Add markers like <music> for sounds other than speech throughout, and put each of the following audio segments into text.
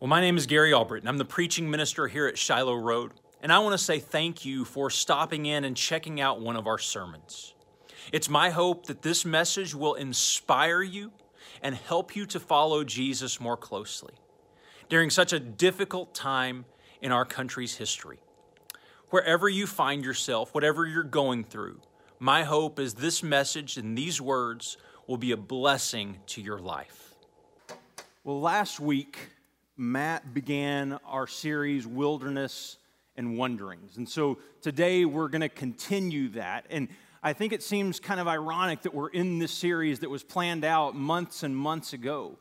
Well, my name is Gary Albritton. I'm the preaching minister here at Shiloh Road, and I want to say thank you for stopping in and checking out one of our sermons. It's my hope that this message will inspire you and help you to follow Jesus more closely during such a difficult time in our country's history. Wherever you find yourself, whatever you're going through, my hope is this message and these words will be a blessing to your life. Well, last week, Matt began our series, Wilderness and Wanderings. And so today we're going to continue that. And I think it seems kind of ironic that we're in this series that was planned out months and months ago,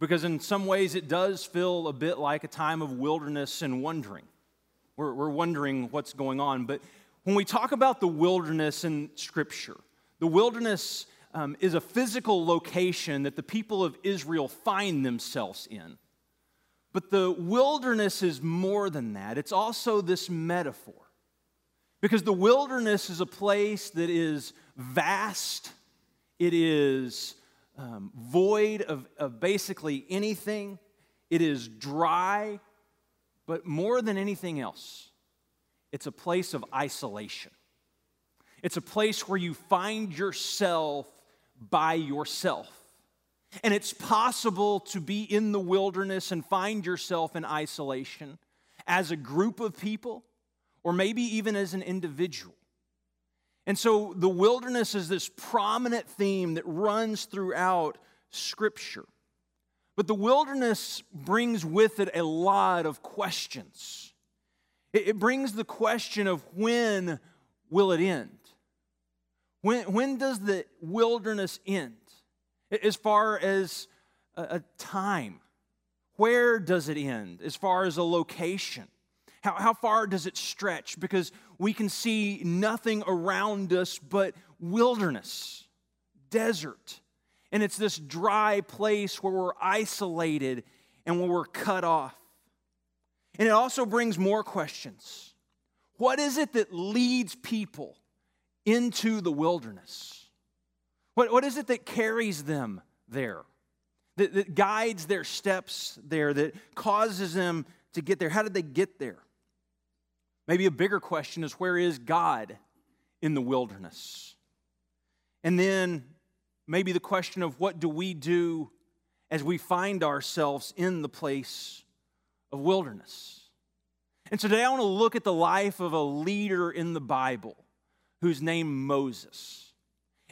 because in some ways it does feel a bit like a time of wilderness and wondering. We're, we're wondering what's going on. But when we talk about the wilderness in Scripture, the wilderness um, is a physical location that the people of Israel find themselves in. But the wilderness is more than that, it's also this metaphor. Because the wilderness is a place that is vast, it is um, void of, of basically anything, it is dry, but more than anything else, it's a place of isolation. It's a place where you find yourself by yourself. And it's possible to be in the wilderness and find yourself in isolation as a group of people, or maybe even as an individual. And so the wilderness is this prominent theme that runs throughout Scripture. But the wilderness brings with it a lot of questions. It brings the question of when will it end? When, when does the wilderness end? As far as a, time. Where does it end as far as a location? How, how far does it stretch? Because we can see nothing around us but wilderness, desert. And it's this dry place where we're isolated and where we're cut off. And it also brings more questions. What is it that leads people into the wilderness? What, what is it that carries them there? That, that guides their steps there, that causes them to get there? How did they get there? Maybe a bigger question is where is God in the wilderness? And then maybe the question of what do we do as we find ourselves in the place of wilderness? And today I want to look at the life of a leader in the Bible who's named Moses.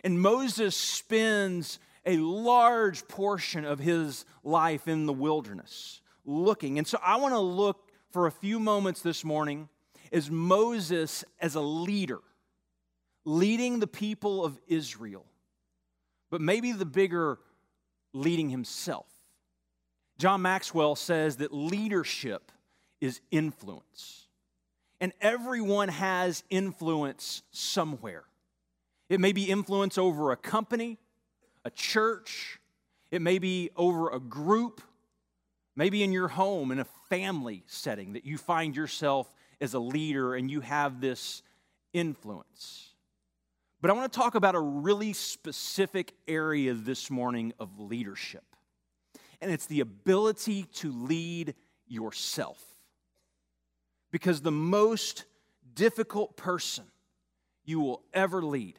And Moses spends a large portion of his life in the wilderness looking. And so I want to look for a few moments this morning as Moses as a leader, leading the people of Israel, but maybe the bigger, leading himself. John Maxwell says that leadership is influence, and everyone has influence somewhere. It may be influence over a company, a church, it may be over a group, maybe in your home, in a family setting that you find yourself as a leader and you have this influence. But I want to talk about a really specific area this morning of leadership, and it's the ability to lead yourself. Because the most difficult person you will ever lead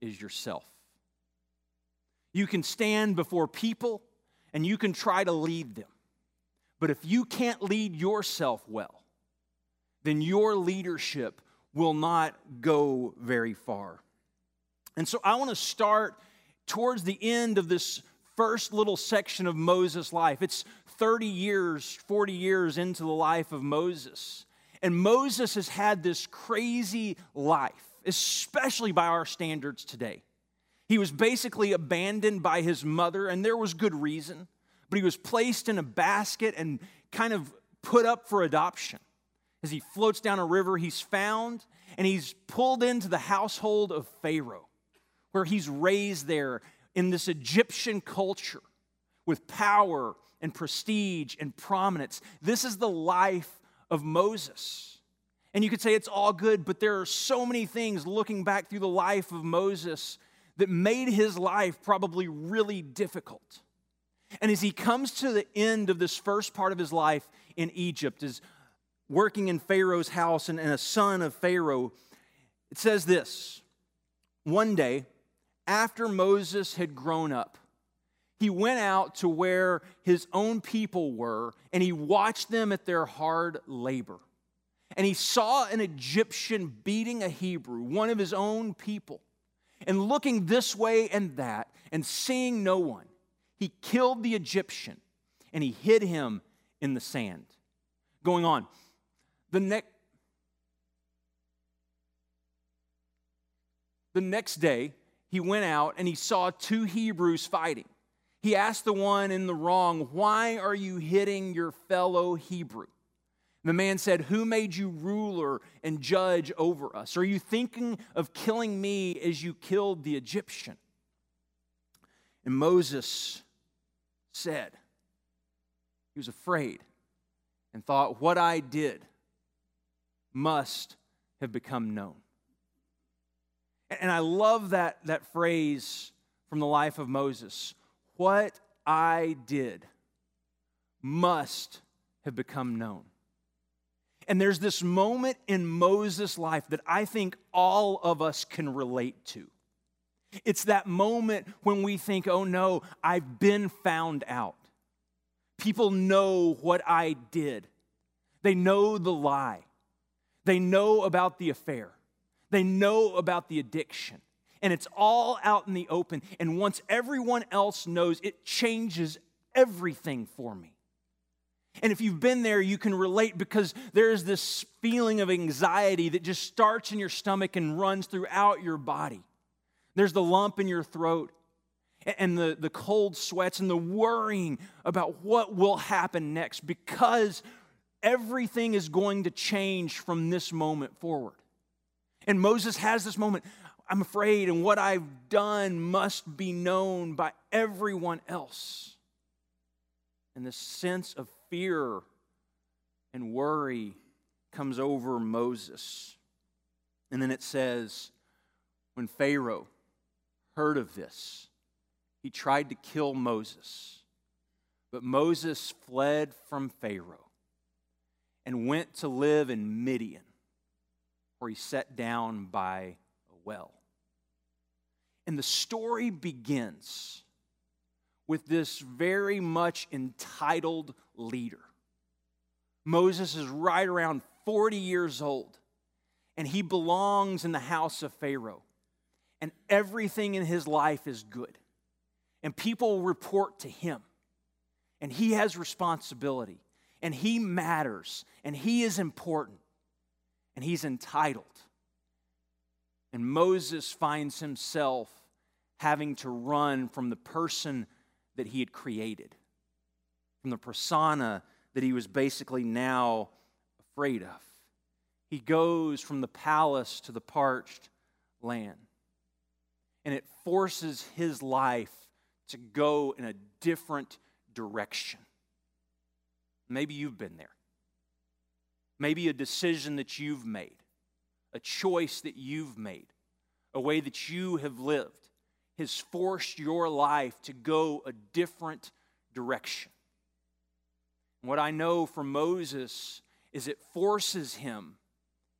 is yourself. You can stand before people and you can try to lead them. But if you can't lead yourself well, then your leadership will not go very far. And so I want to start towards the end of this first little section of Moses' life. It's 30 years, 40 years into the life of Moses. And Moses has had this crazy life especially by our standards today. He was basically abandoned by his mother, and there was good reason, but he was placed in a basket and kind of put up for adoption. As he floats down a river, he's found and he's pulled into the household of Pharaoh, where he's raised there in this Egyptian culture with power and prestige and prominence. This is the life of Moses. And you could say it's all good, but there are so many things looking back through the life of Moses that made his life probably really difficult. And as he comes to the end of this first part of his life in Egypt, is working in Pharaoh's house and, and a son of Pharaoh, it says this One day, after Moses had grown up, he went out to where his own people were and he watched them at their hard labor. And he saw an Egyptian beating a Hebrew, one of his own people. And looking this way and that and seeing no one, he killed the Egyptian and he hid him in the sand. Going on, the next the next day he went out and he saw two Hebrews fighting. He asked the one in the wrong, Why are you hitting your fellow Hebrew? The man said, Who made you ruler and judge over us? Are you thinking of killing me as you killed the Egyptian? And Moses said, He was afraid and thought, What I did must have become known. And I love that, that phrase from the life of Moses. What I did must have become known. And there's this moment in Moses' life that I think all of us can relate to. It's that moment when we think, oh no, I've been found out. People know what I did, they know the lie, they know about the affair, they know about the addiction. And it's all out in the open. And once everyone else knows, it changes everything for me. And if you've been there, you can relate because there's this feeling of anxiety that just starts in your stomach and runs throughout your body. There's the lump in your throat and the, the cold sweats and the worrying about what will happen next because everything is going to change from this moment forward. And Moses has this moment I'm afraid, and what I've done must be known by everyone else. And this sense of fear and worry comes over Moses. And then it says, when Pharaoh heard of this, he tried to kill Moses. But Moses fled from Pharaoh and went to live in Midian, where he sat down by a well. And the story begins with this very much entitled leader. Moses is right around 40 years old, and he belongs in the house of Pharaoh. And everything in his life is good. And people report to him. And he has responsibility. And he matters. And he is important. And he's entitled. And Moses finds himself having to run from the person that he had created, from the persona that he was basically now afraid of. He goes from the palace to the parched land. And it forces his life to go in a different direction. Maybe you've been there. Maybe a decision that you've made, a choice that you've made, a way that you have lived has forced your life to go a different direction. What I know from Moses is it forces him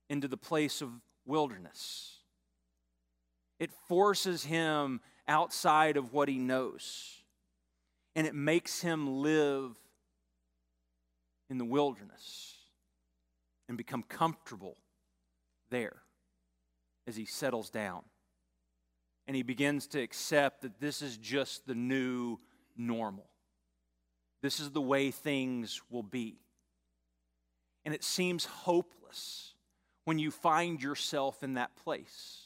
into the place of wilderness. It forces him outside of what he knows. And it makes him live in the wilderness and become comfortable there as he settles down and he begins to accept that this is just the new normal. This is the way things will be. And it seems hopeless when you find yourself in that place.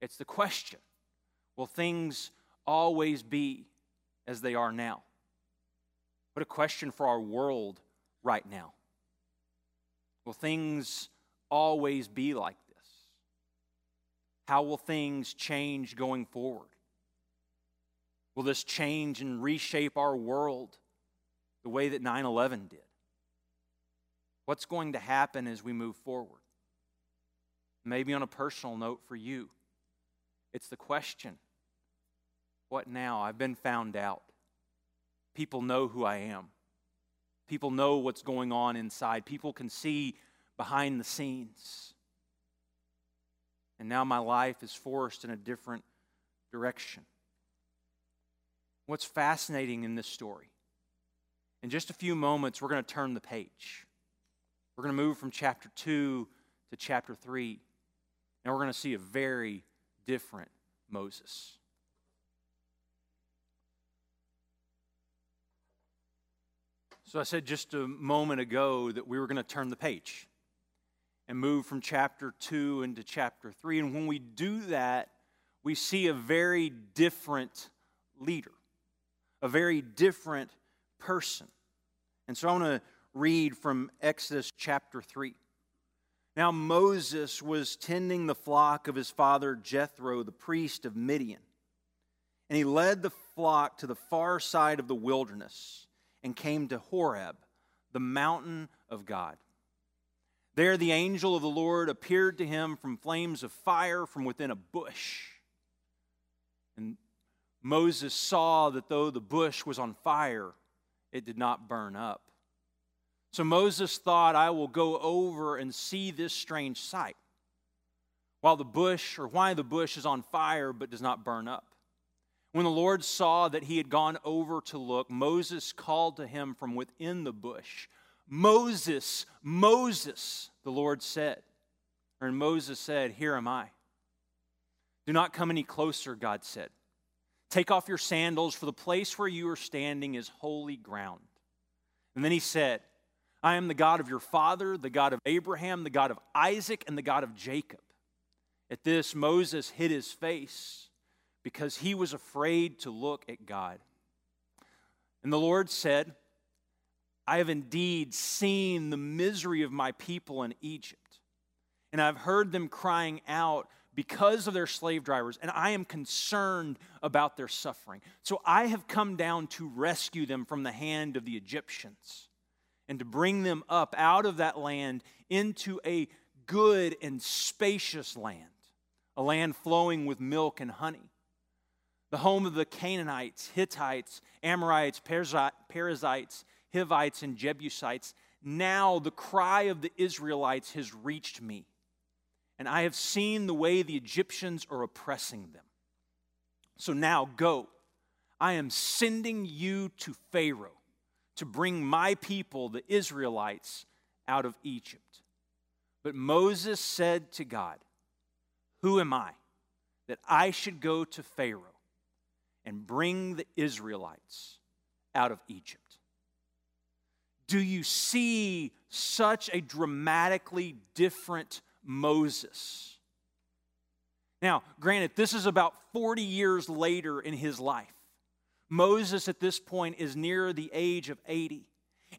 It's the question will things always be as they are now? What a question for our world right now. Will things always be like this? how will things change going forward? Will this change and reshape our world the way that 9 11 did? What's going to happen as we move forward? Maybe on a personal note for you, it's the question what now? I've been found out. people know who I am. People know what's going on inside. People can see behind the scenes. And now my life is forced in a different direction. What's fascinating in this story? In just a few moments, we're going to turn the page. We're going to move from chapter 2 to chapter 3, and we're going to see a very different Moses. So I said just a moment ago that we were going to turn the page and move from chapter 2 into chapter 3. And when we do that, we see a very different leader, a very different person. And so I want to read from Exodus chapter 3. Now Moses was tending the flock of his father Jethro, the priest of Midian. And he led the flock to the far side of the wilderness and came to Horeb, the mountain of God. There the angel of the Lord appeared to him from flames of fire from within a bush. And Moses saw that though the bush was on fire, it did not burn up. So Moses thought, I will go over and see this strange sight. While the bush, or why the bush is on fire but does not burn up. When the Lord saw that he had gone over to look, Moses called to him from within the bush, Moses, Moses, the Lord said. And Moses said, Here am I. Do not come any closer, God said. Take off your sandals, for the place where you are standing is holy ground. And then he said, I am the God of your father, the God of Abraham, the God of Isaac, and the God of Jacob. At this, Moses hid his face because he was afraid to look at God. And the Lord said, I have indeed seen the misery of my people in Egypt, and I've heard them crying out because of their slave drivers, and I am concerned about their suffering. So I have come down to rescue them from the hand of the Egyptians and to bring them up out of that land into a good and spacious land, a land flowing with milk and honey the home of the Canaanites, Hittites, Amorites, Perizzites, Hivites, and Jebusites. Now the cry of the Israelites has reached me, and I have seen the way the Egyptians are oppressing them. So now go. I am sending you to Pharaoh to bring my people, the Israelites, out of Egypt. But Moses said to God, Who am I that I should go to Pharaoh? and bring the Israelites out of Egypt. Do you see such a dramatically different Moses? Now, granted, this is about 40 years later in his life. Moses at this point is near the age of 80.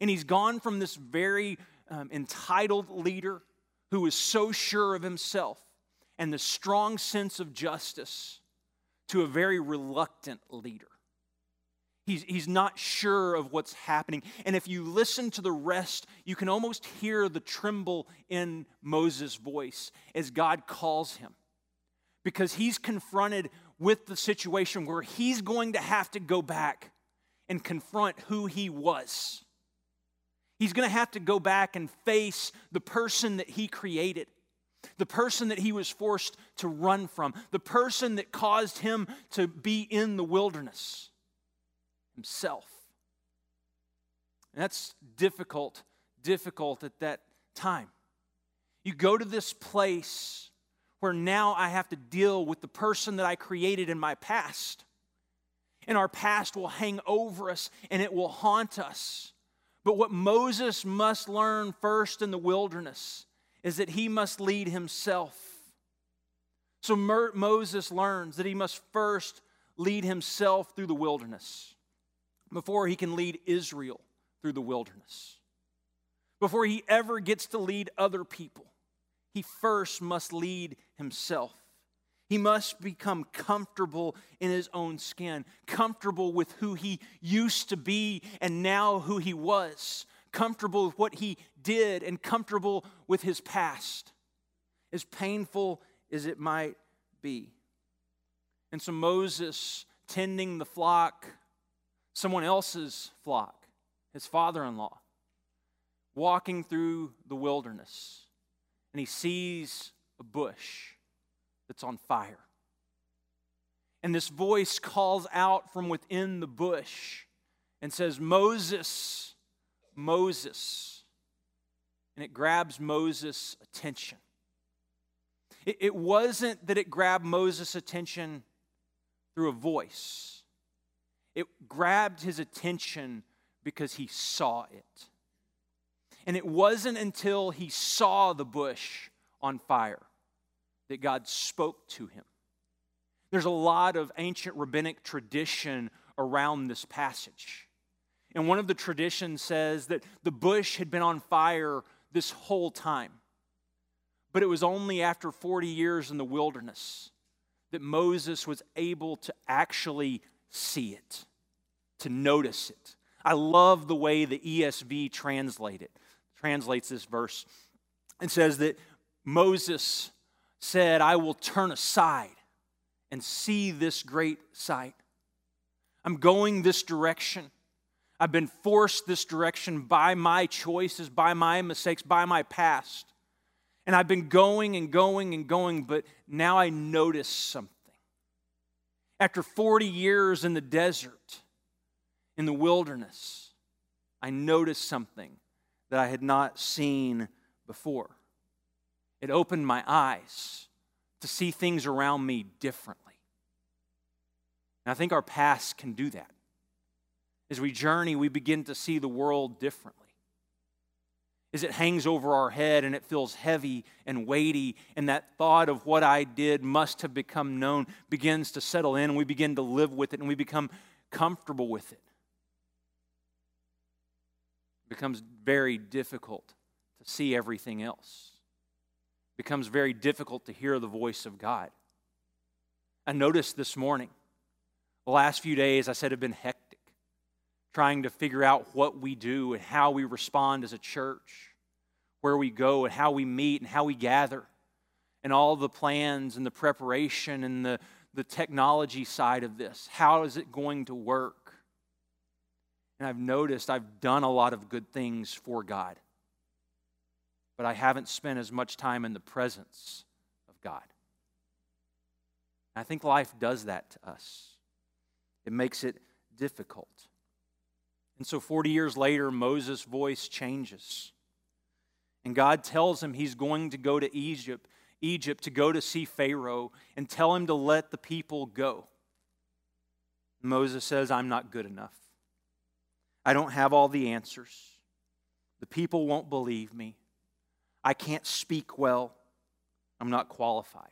And he's gone from this very um, entitled leader who is so sure of himself and the strong sense of justice to a very reluctant leader. He's, he's not sure of what's happening. And if you listen to the rest, you can almost hear the tremble in Moses' voice as God calls him. Because he's confronted with the situation where he's going to have to go back and confront who he was. He's going to have to go back and face the person that he created the person that he was forced to run from, the person that caused him to be in the wilderness himself. And that's difficult, difficult at that time. You go to this place where now I have to deal with the person that I created in my past. And our past will hang over us and it will haunt us. But what Moses must learn first in the wilderness is that he must lead himself. So Moses learns that he must first lead himself through the wilderness before he can lead Israel through the wilderness. Before he ever gets to lead other people, he first must lead himself. He must become comfortable in his own skin, comfortable with who he used to be and now who he was, comfortable with what he did and comfortable with his past, as painful as it might be. And so Moses, tending the flock, someone else's flock, his father in law, walking through the wilderness, and he sees a bush that's on fire. And this voice calls out from within the bush and says, Moses, Moses. And it grabs Moses' attention. It, it wasn't that it grabbed Moses' attention through a voice, it grabbed his attention because he saw it. And it wasn't until he saw the bush on fire that God spoke to him. There's a lot of ancient rabbinic tradition around this passage. And one of the traditions says that the bush had been on fire this whole time. But it was only after 40 years in the wilderness that Moses was able to actually see it, to notice it. I love the way the ESV translate it, translates this verse. It says that Moses said, I will turn aside and see this great sight. I'm going this direction. I've been forced this direction by my choices, by my mistakes, by my past. And I've been going and going and going, but now I notice something. After 40 years in the desert, in the wilderness, I noticed something that I had not seen before. It opened my eyes to see things around me differently. And I think our past can do that. As we journey, we begin to see the world differently. As it hangs over our head and it feels heavy and weighty, and that thought of what I did must have become known begins to settle in, and we begin to live with it and we become comfortable with it. It becomes very difficult to see everything else. It becomes very difficult to hear the voice of God. I noticed this morning, the last few days, I said have been hectic trying to figure out what we do and how we respond as a church, where we go and how we meet and how we gather, and all the plans and the preparation and the, the technology side of this. How is it going to work? And I've noticed I've done a lot of good things for God, but I haven't spent as much time in the presence of God. I think life does that to us. It makes it difficult. And so 40 years later, Moses' voice changes. And God tells him he's going to go to Egypt, Egypt to go to see Pharaoh and tell him to let the people go. Moses says, I'm not good enough. I don't have all the answers. The people won't believe me. I can't speak well. I'm not qualified.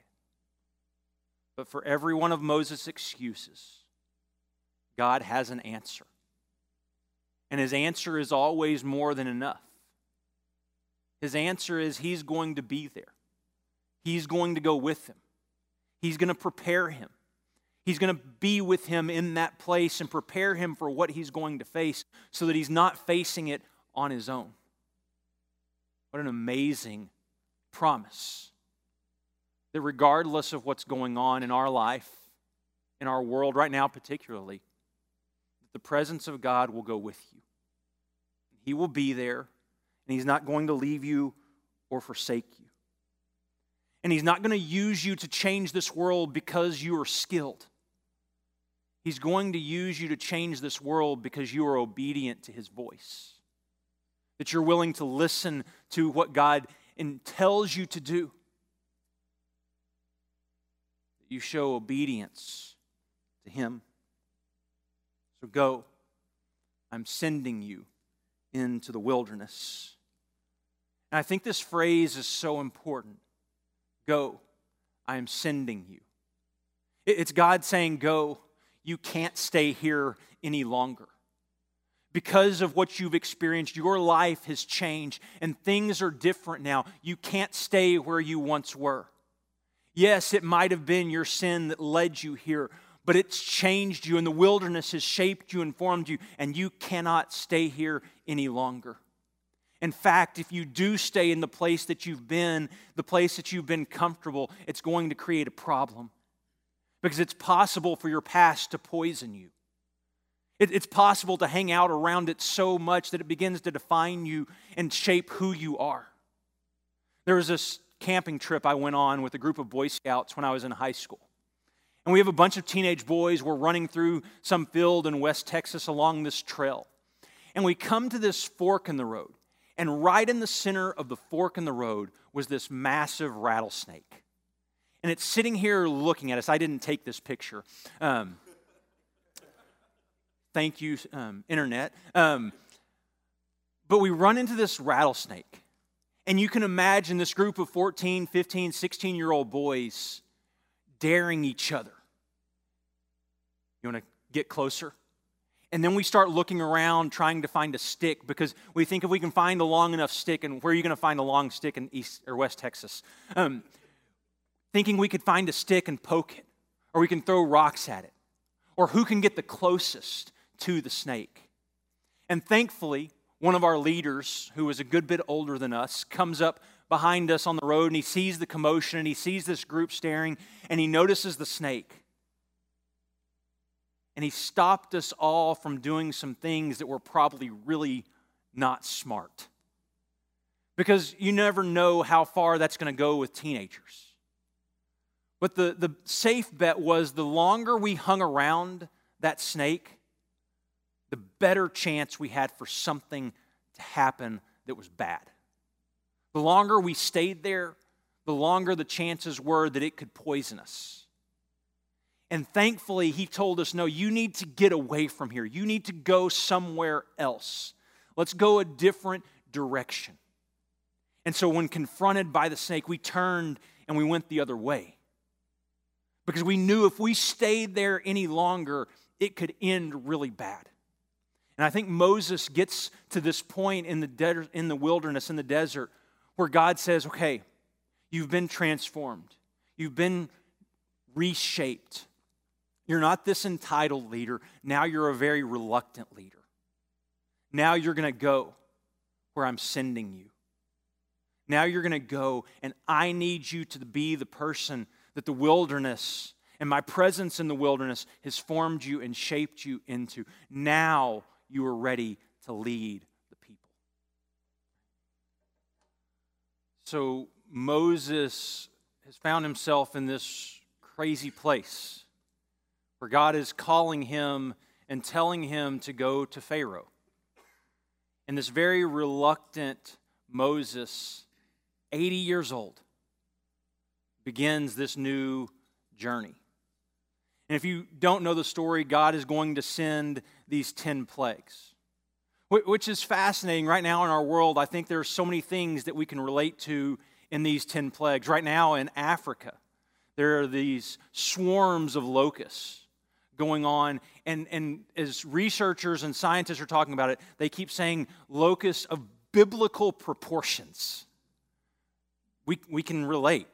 But for every one of Moses' excuses, God has an answer. And his answer is always more than enough. His answer is he's going to be there, he's going to go with him, he's going to prepare him. He's going to be with him in that place and prepare him for what he's going to face so that he's not facing it on his own. What an amazing promise. That regardless of what's going on in our life, in our world right now, particularly, the presence of God will go with you. He will be there, and He's not going to leave you or forsake you. And He's not going to use you to change this world because you are skilled. He's going to use you to change this world because you are obedient to His voice. That you're willing to listen to what God tells you to do. That you show obedience to Him. So go. I'm sending you into the wilderness. And I think this phrase is so important Go, I am sending you. It's God saying, Go, you can't stay here any longer. Because of what you've experienced, your life has changed and things are different now. You can't stay where you once were. Yes, it might have been your sin that led you here, but it's changed you, and the wilderness has shaped you and formed you, and you cannot stay here any longer. In fact, if you do stay in the place that you've been, the place that you've been comfortable, it's going to create a problem because it's possible for your past to poison you. It, it's possible to hang out around it so much that it begins to define you and shape who you are. There was this camping trip I went on with a group of Boy Scouts when I was in high school. And we have a bunch of teenage boys. We're running through some field in West Texas along this trail. And we come to this fork in the road. And right in the center of the fork in the road was this massive rattlesnake. And it's sitting here looking at us. I didn't take this picture. Um, thank you, um, internet. Um, but we run into this rattlesnake. And you can imagine this group of 14, 15, 16 year old boys daring each other. You want to get closer? And then we start looking around trying to find a stick because we think if we can find a long enough stick, and where are you going to find a long stick in East or West Texas? Um, thinking we could find a stick and poke it, or we can throw rocks at it, or who can get the closest to the snake. And thankfully, one of our leaders, who was a good bit older than us, comes up behind us on the road and he sees the commotion and he sees this group staring and he notices the snake and he stopped us all from doing some things that were probably really not smart. Because you never know how far that's going to go with teenagers. But the, the safe bet was the longer we hung around that snake, the better chance we had for something to happen that was bad. The longer we stayed there, the longer the chances were that it could poison us. And thankfully, he told us, no, you need to get away from here. You need to go somewhere else. Let's go a different direction. And so, when confronted by the snake, we turned and we went the other way. Because we knew if we stayed there any longer, it could end really bad. And I think Moses gets to this point in the, de- in the wilderness, in the desert, where God says, okay, you've been transformed, you've been reshaped. You're not this entitled leader. Now you're a very reluctant leader. Now you're going to go where I'm sending you. Now you're going to go, and I need you to be the person that the wilderness and my presence in the wilderness has formed you and shaped you into. Now you are ready to lead the people. So Moses has found himself in this crazy place where God is calling him and telling him to go to Pharaoh. And this very reluctant Moses, 80 years old, begins this new journey. And if you don't know the story, God is going to send these 10 plagues, which is fascinating. Right now in our world, I think there are so many things that we can relate to in these 10 plagues. Right now in Africa, there are these swarms of locusts going on. And, and as researchers and scientists are talking about it, they keep saying locusts of biblical proportions. We, we can relate.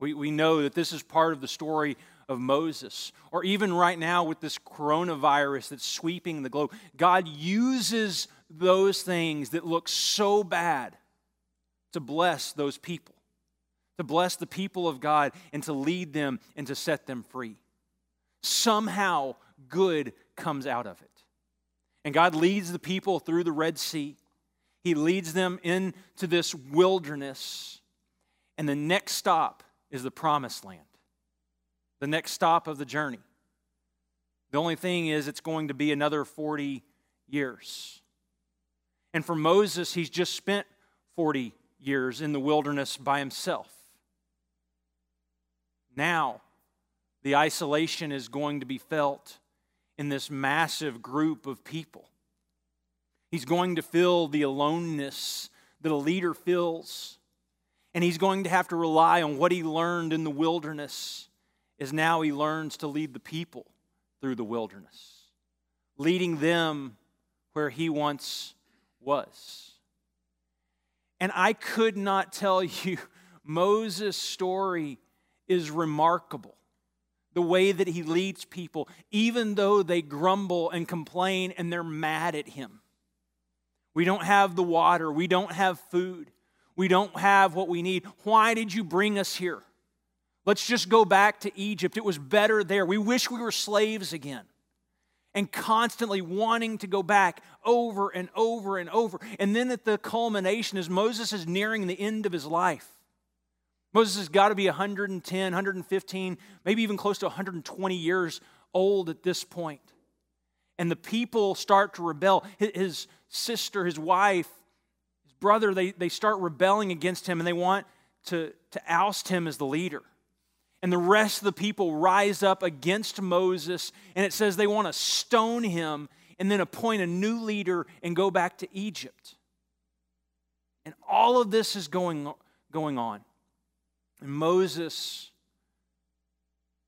We, we know that this is part of the story of Moses. Or even right now with this coronavirus that's sweeping the globe, God uses those things that look so bad to bless those people, to bless the people of God, and to lead them and to set them free somehow good comes out of it. And God leads the people through the Red Sea. He leads them into this wilderness. And the next stop is the promised land, the next stop of the journey. The only thing is, it's going to be another 40 years. And for Moses, he's just spent 40 years in the wilderness by himself. Now, the isolation is going to be felt in this massive group of people. He's going to feel the aloneness that a leader feels. And he's going to have to rely on what he learned in the wilderness as now he learns to lead the people through the wilderness, leading them where he once was. And I could not tell you, <laughs> Moses' story is remarkable the way that he leads people, even though they grumble and complain and they're mad at him. We don't have the water. We don't have food. We don't have what we need. Why did you bring us here? Let's just go back to Egypt. It was better there. We wish we were slaves again. and constantly wanting to go back over and over and over. And then at the culmination, as Moses is nearing the end of his life, Moses has got to be 110, 115, maybe even close to 120 years old at this point. And the people start to rebel. His sister, his wife, his brother, they, they start rebelling against him and they want to, to oust him as the leader. And the rest of the people rise up against Moses, and it says they want to stone him and then appoint a new leader and go back to Egypt. And all of this is going, going on. And Moses,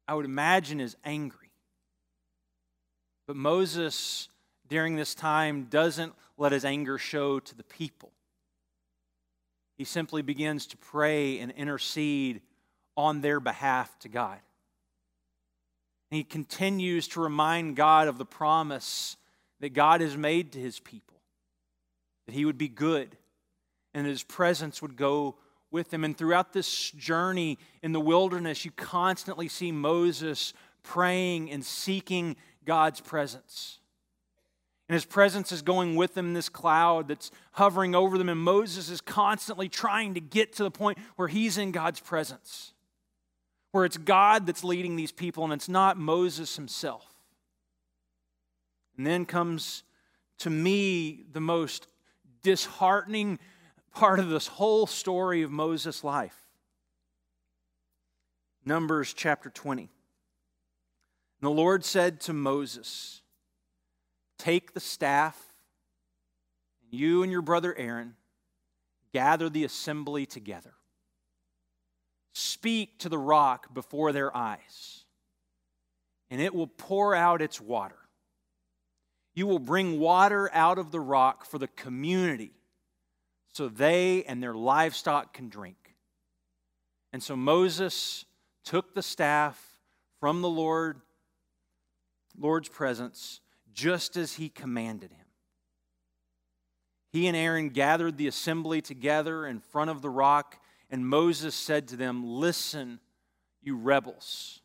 I would imagine, is angry. But Moses, during this time, doesn't let his anger show to the people. He simply begins to pray and intercede on their behalf to God. And he continues to remind God of the promise that God has made to his people that he would be good and that his presence would go with them. And throughout this journey in the wilderness, you constantly see Moses praying and seeking God's presence. And his presence is going with them in this cloud that's hovering over them. And Moses is constantly trying to get to the point where he's in God's presence, where it's God that's leading these people and it's not Moses himself. And then comes to me the most disheartening part of this whole story of Moses' life. Numbers chapter 20. And the Lord said to Moses, Take the staff, and you and your brother Aaron gather the assembly together. Speak to the rock before their eyes, and it will pour out its water. You will bring water out of the rock for the community so they and their livestock can drink. And so Moses took the staff from the Lord, Lord's presence, just as he commanded him. He and Aaron gathered the assembly together in front of the rock, and Moses said to them, Listen, you rebels.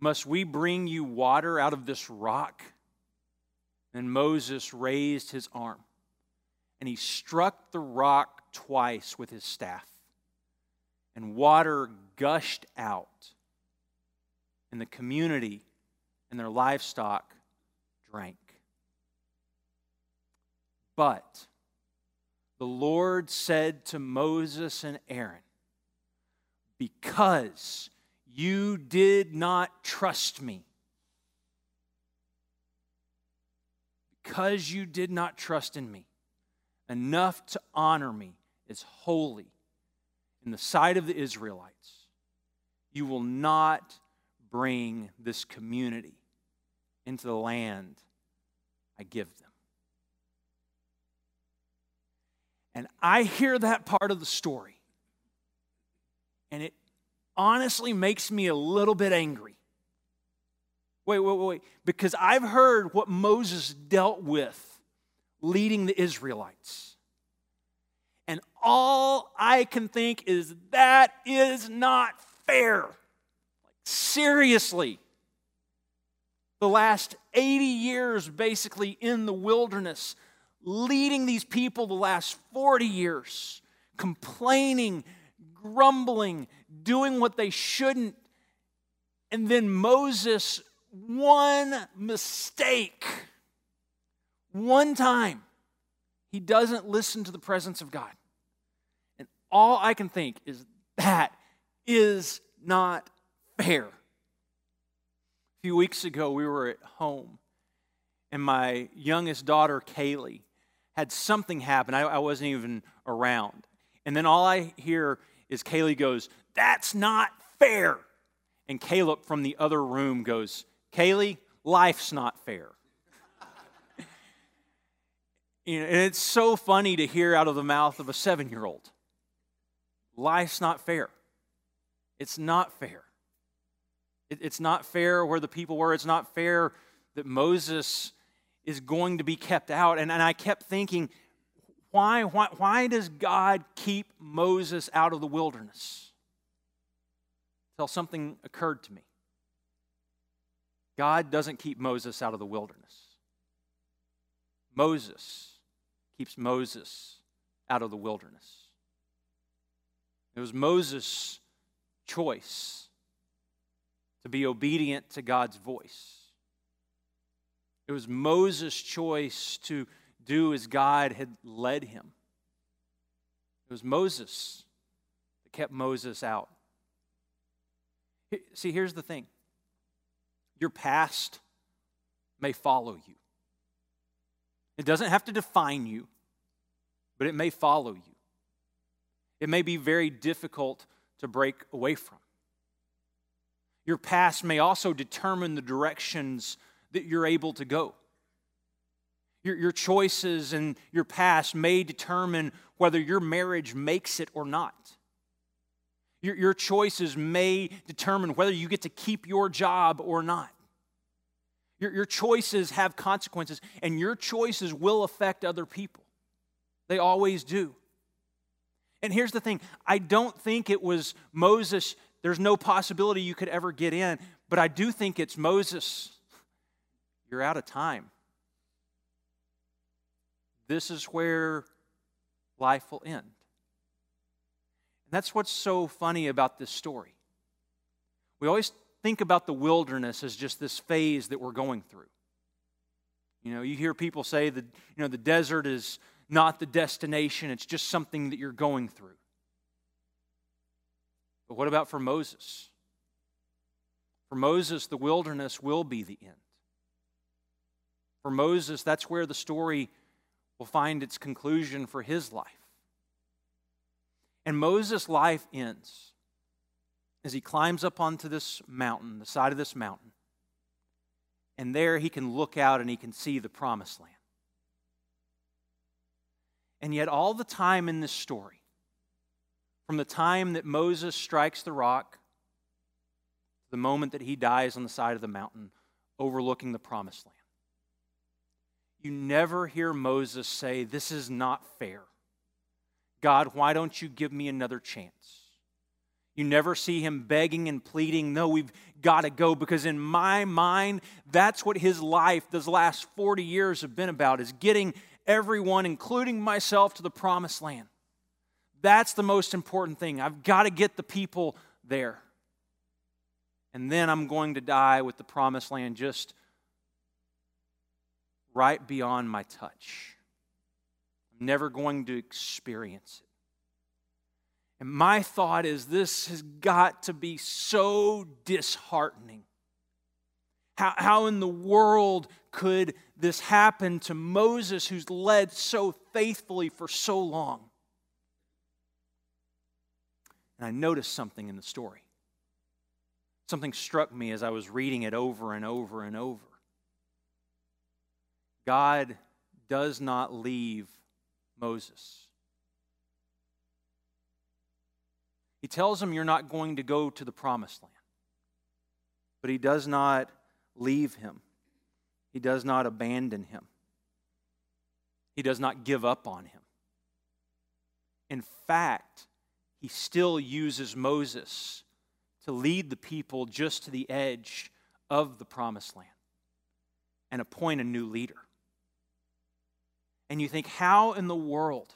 Must we bring you water out of this rock? And Moses raised his arm and he struck the rock twice with his staff, and water gushed out, and the community and their livestock drank. But the Lord said to Moses and Aaron, Because you did not trust me, because you did not trust in me, enough to honor me as holy in the sight of the Israelites, you will not bring this community into the land I give them. And I hear that part of the story, and it honestly makes me a little bit angry. Wait, wait, wait. Because I've heard what Moses dealt with leading the Israelites. And all I can think is that is not fair. Seriously. The last 80 years, basically, in the wilderness, leading these people the last 40 years, complaining, grumbling, doing what they shouldn't. And then Moses, one mistake one time, he doesn't listen to the presence of God. And all I can think is that is not fair. A few weeks ago, we were at home, and my youngest daughter, Kaylee, had something happen. I, I wasn't even around. And then all I hear is Kaylee goes, That's not fair. And Caleb from the other room goes, Kaylee, life's not fair. <laughs> And it's so funny to hear out of the mouth of a seven year old. Life's not fair. It's not fair. It, it's not fair where the people were. It's not fair that Moses is going to be kept out. And, and I kept thinking, why, why, why does God keep Moses out of the wilderness? Until something occurred to me. God doesn't keep Moses out of the wilderness. Moses keeps Moses out of the wilderness. It was Moses' choice to be obedient to God's voice. It was Moses' choice to do as God had led him. It was Moses that kept Moses out. See, here's the thing your past may follow you. It doesn't have to define you, but it may follow you. It may be very difficult to break away from. Your past may also determine the directions that you're able to go. Your, your choices and your past may determine whether your marriage makes it or not. Your, your choices may determine whether you get to keep your job or not. Your, your choices have consequences, and your choices will affect other people. They always do. And here's the thing I don't think it was Moses, there's no possibility you could ever get in, but I do think it's Moses. You're out of time. This is where life will end. And that's what's so funny about this story. We always think about the wilderness as just this phase that we're going through. You know, you hear people say that, you know, the desert is not the destination, it's just something that you're going through. But what about for Moses? For Moses, the wilderness will be the end. For Moses, that's where the story will find its conclusion for his life. And Moses' life ends as he climbs up onto this mountain, the side of this mountain. And there he can look out and he can see the promised land. And yet, all the time in this story, from the time that Moses strikes the rock to the moment that he dies on the side of the mountain, overlooking the promised land, you never hear Moses say, This is not fair. God, why don't you give me another chance? You never see him begging and pleading, no, we've got to go. Because in my mind, that's what his life, those last 40 years, have been about, is getting everyone, including myself, to the promised land. That's the most important thing. I've got to get the people there. And then I'm going to die with the promised land just right beyond my touch. I'm never going to experience it. And my thought is this has got to be so disheartening. How, how in the world could this happen to Moses, who's led so faithfully for so long? And I noticed something in the story. Something struck me as I was reading it over and over and over. God does not leave Moses. He tells him, You're not going to go to the promised land. But he does not leave him, he does not abandon him, he does not give up on him. In fact, he still uses Moses to lead the people just to the edge of the promised land and appoint a new leader. And you think, how in the world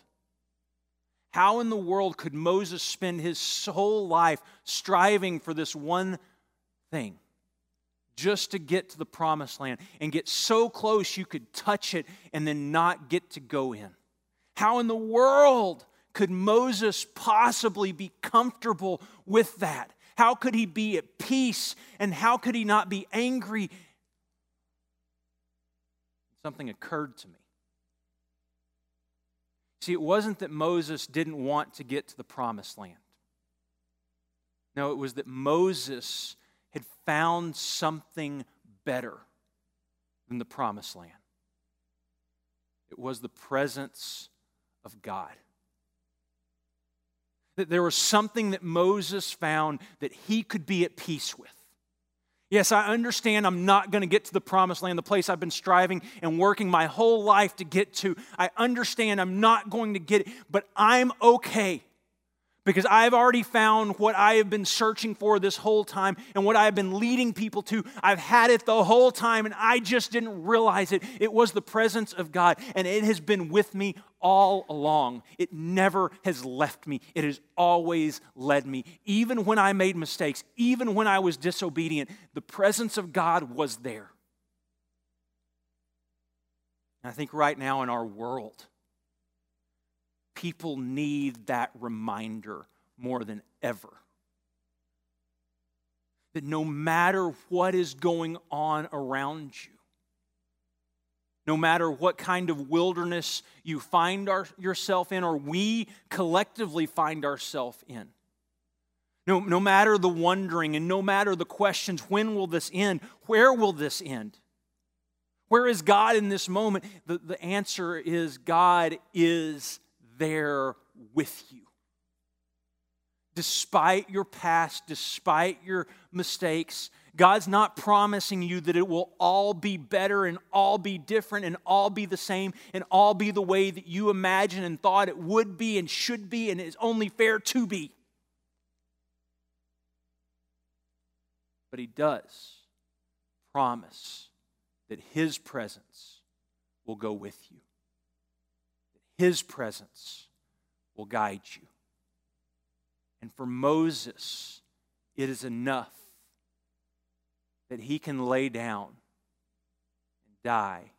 how in the world could Moses spend his whole life striving for this one thing? Just to get to the promised land and get so close you could touch it and then not get to go in. How in the world could Moses possibly be comfortable with that? How could he be at peace and how could he not be angry? Something occurred to me. See, it wasn't that Moses didn't want to get to the promised land. No, it was that Moses had found something better than the promised land. It was the presence of God. That there was something that Moses found that he could be at peace with. Yes, I understand I'm not going to get to the promised land, the place I've been striving and working my whole life to get to. I understand I'm not going to get it, but I'm okay because I've already found what I have been searching for this whole time and what I have been leading people to. I've had it the whole time and I just didn't realize it. It was the presence of God and it has been with me all along. It never has left me, it has always led me. Even when I made mistakes, even when I was disobedient, the presence of God was there. And I think right now in our world, people need that reminder more than ever. That no matter what is going on around you, no matter what kind of wilderness you find our, yourself in, or we collectively find ourselves in, no, no matter the wondering and no matter the questions when will this end? Where will this end? Where is God in this moment? The, the answer is God is there with you. Despite your past, despite your mistakes, God's not promising you that it will all be better and all be different and all be the same and all be the way that you imagined and thought it would be and should be and is only fair to be. But He does promise that His presence will go with you. His presence will guide you. And for Moses, it is enough that he can lay down and die